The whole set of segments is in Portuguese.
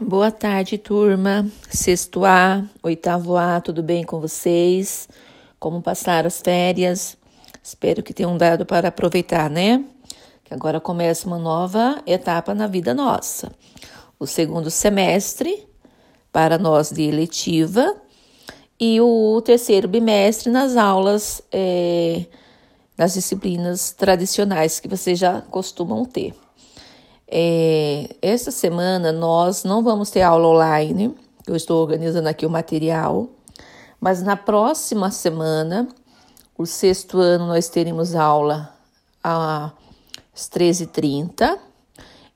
Boa tarde, turma. Sexto A, oitavo A, tudo bem com vocês? Como passaram as férias? Espero que tenham dado para aproveitar, né? Que agora começa uma nova etapa na vida nossa. O segundo semestre para nós de eletiva e o terceiro bimestre nas aulas é, das disciplinas tradicionais que vocês já costumam ter. É, esta semana nós não vamos ter aula online, eu estou organizando aqui o material, mas na próxima semana, o sexto ano, nós teremos aula às 13h30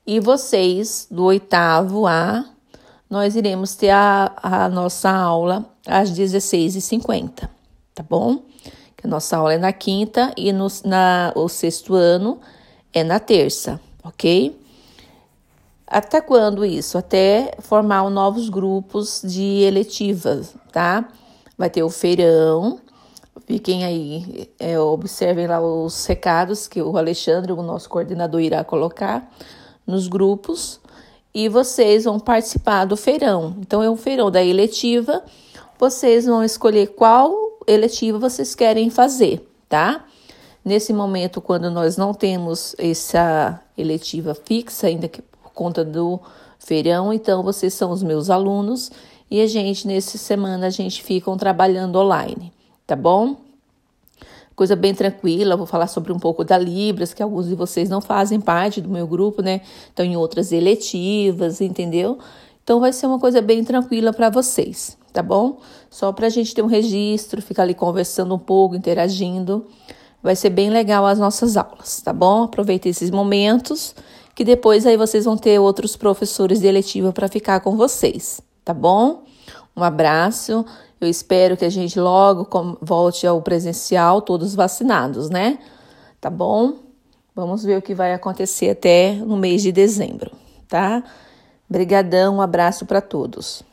e vocês do oitavo A, nós iremos ter a, a nossa aula às 16h50, tá bom? Que a nossa aula é na quinta e no, na, o sexto ano é na terça, ok? Até quando isso? Até formar novos grupos de eletivas, tá? Vai ter o feirão. Fiquem aí, é, observem lá os recados que o Alexandre, o nosso coordenador, irá colocar nos grupos e vocês vão participar do feirão. Então, é um feirão da eletiva. Vocês vão escolher qual eletiva vocês querem fazer, tá? Nesse momento, quando nós não temos essa eletiva fixa, ainda que conta do feirão, então vocês são os meus alunos e a gente, nessa semana, a gente fica trabalhando online, tá bom? Coisa bem tranquila, vou falar sobre um pouco da Libras, que alguns de vocês não fazem parte do meu grupo, né? Estão em outras eletivas, entendeu? Então vai ser uma coisa bem tranquila para vocês, tá bom? Só para a gente ter um registro, ficar ali conversando um pouco, interagindo. Vai ser bem legal as nossas aulas, tá bom? Aproveite esses momentos que depois aí vocês vão ter outros professores de eletiva para ficar com vocês, tá bom? Um abraço. Eu espero que a gente logo volte ao presencial, todos vacinados, né? Tá bom? Vamos ver o que vai acontecer até no mês de dezembro, tá? Brigadão, um abraço para todos.